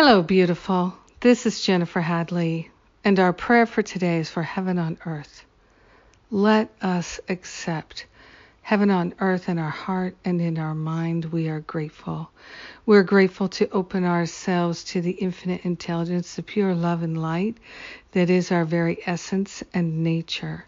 Hello, beautiful. This is Jennifer Hadley, and our prayer for today is for heaven on earth. Let us accept heaven on earth in our heart and in our mind. We are grateful. We're grateful to open ourselves to the infinite intelligence, the pure love and light that is our very essence and nature.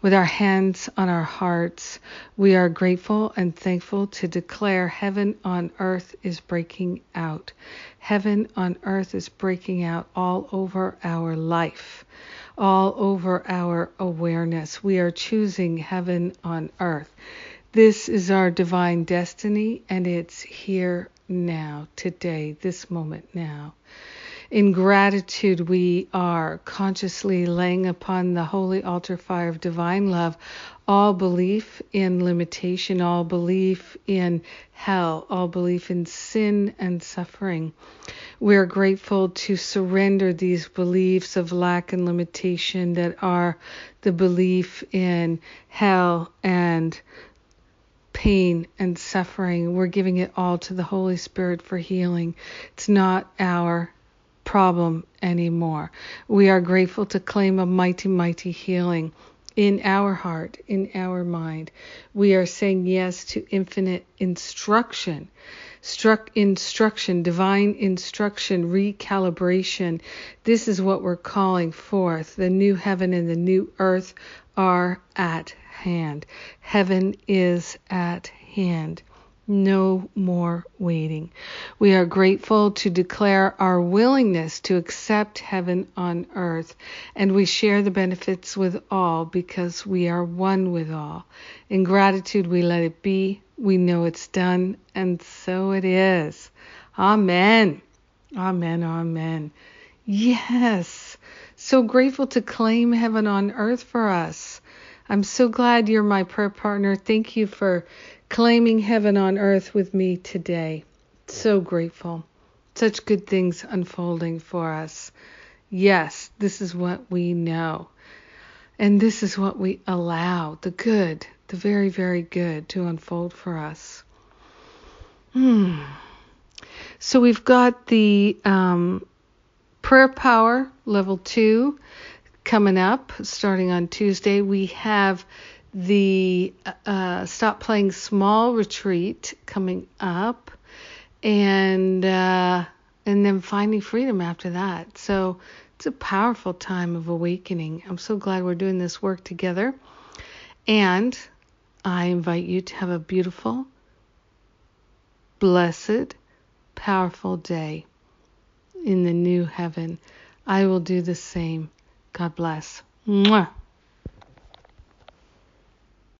With our hands on our hearts, we are grateful and thankful to declare heaven on earth is breaking out. Heaven on earth is breaking out all over our life, all over our awareness. We are choosing heaven on earth. This is our divine destiny, and it's here now, today, this moment now. In gratitude, we are consciously laying upon the holy altar fire of divine love all belief in limitation, all belief in hell, all belief in sin and suffering. We're grateful to surrender these beliefs of lack and limitation that are the belief in hell and pain and suffering. We're giving it all to the Holy Spirit for healing. It's not our problem anymore. We are grateful to claim a mighty, mighty healing in our heart, in our mind. We are saying yes to infinite instruction, struck instruction, divine instruction, recalibration. This is what we're calling forth. The new heaven and the new earth are at hand. Heaven is at hand. No more waiting. We are grateful to declare our willingness to accept heaven on earth, and we share the benefits with all because we are one with all. In gratitude, we let it be. We know it's done, and so it is. Amen. Amen. Amen. Yes. So grateful to claim heaven on earth for us. I'm so glad you're my prayer partner. Thank you for claiming heaven on earth with me today. So grateful. Such good things unfolding for us. Yes, this is what we know. And this is what we allow the good, the very, very good to unfold for us. Hmm. So we've got the um, prayer power level two coming up starting on Tuesday. We have the uh, Stop Playing Small retreat coming up, and uh, and then finding freedom after that. So it's a powerful time of awakening. I'm so glad we're doing this work together, and I invite you to have a beautiful, blessed, powerful day in the new heaven. I will do the same. God bless. Mwah.